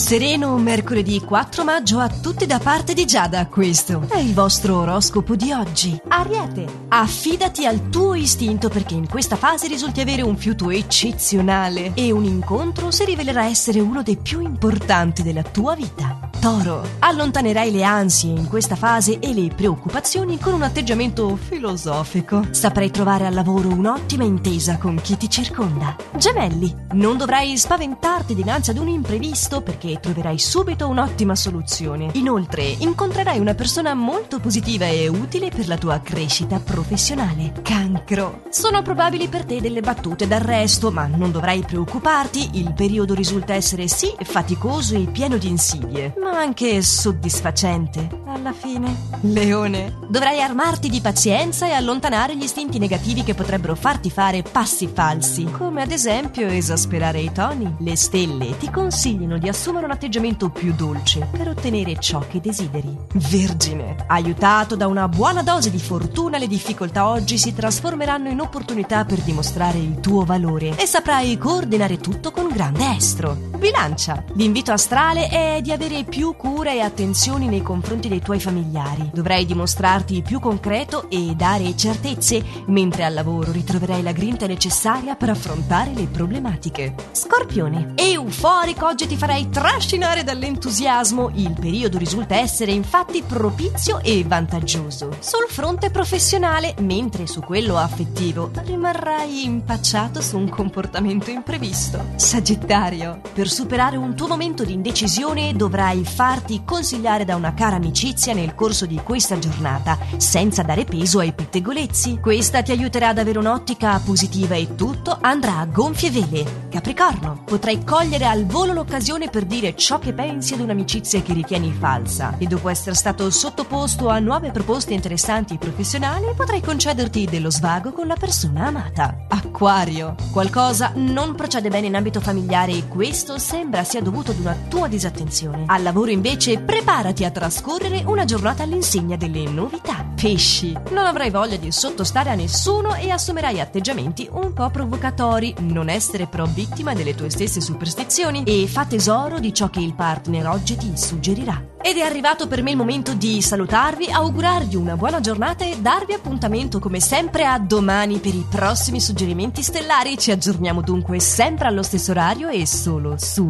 Sereno mercoledì 4 maggio a tutti da parte di Giada. Questo è il vostro oroscopo di oggi. Ariete, affidati al tuo istinto perché in questa fase risulti avere un fiuto eccezionale e un incontro si rivelerà essere uno dei più importanti della tua vita. Toro, allontanerai le ansie in questa fase e le preoccupazioni con un atteggiamento filosofico. Saprai trovare al lavoro un'ottima intesa con chi ti circonda. Gemelli, non dovrai spaventarti dinanzi ad un imprevisto perché troverai subito un'ottima soluzione. Inoltre, incontrerai una persona molto positiva e utile per la tua crescita professionale. Cancro, sono probabili per te delle battute d'arresto, ma non dovrai preoccuparti, il periodo risulta essere sì faticoso e pieno di insidie, ma anche soddisfacente alla fine. Leone, dovrai armarti di pazienza e allontanare gli istinti negativi che potrebbero farti fare passi falsi, come ad esempio esasperare i toni. Le stelle ti consigliano di assumere un atteggiamento più dolce per ottenere ciò che desideri. Vergine, aiutato da una buona dose di fortuna, le difficoltà oggi si trasformeranno in opportunità per dimostrare il tuo valore e saprai coordinare tutto con grande estro. Bilancia, l'invito astrale è di avere più cura e attenzioni nei confronti dei tuoi familiari. Dovrai dimostrarti più concreto e dare certezze, mentre al lavoro ritroverai la grinta necessaria per affrontare le problematiche. Scorpione, euforico oggi ti farai trascinare dall'entusiasmo. Il periodo risulta essere infatti propizio e vantaggioso sul fronte professionale, mentre su quello affettivo rimarrai impacciato su un comportamento imprevisto. Sagittario, per superare un tuo momento di indecisione dovrai farti consigliare da una cara amicizia nel corso di questa giornata, senza dare peso ai pettegolezzi. Questa ti aiuterà ad avere un'ottica positiva e tutto andrà a gonfie vele. Capricorno, potrai cogliere al volo l'occasione per dire ciò che pensi ad un'amicizia che ritieni falsa e dopo essere stato sottoposto a nuove proposte interessanti e professionali potrai concederti dello svago con la persona amata. Acquario, qualcosa non procede bene in ambito familiare e questo sembra sia dovuto ad una tua disattenzione. Al lavoro invece preparati a trascorrere una giornata all'insegna delle novità. Pesci, non avrai voglia di sottostare a nessuno e assumerai atteggiamenti un po' provocatori, non essere però vittima delle tue stesse superstizioni e fa tesoro di ciò che il partner oggi ti suggerirà. Ed è arrivato per me il momento di salutarvi, augurarvi una buona giornata e darvi appuntamento come sempre a domani per i prossimi suggerimenti stellari. Ci aggiorniamo dunque sempre allo stesso orario e solo su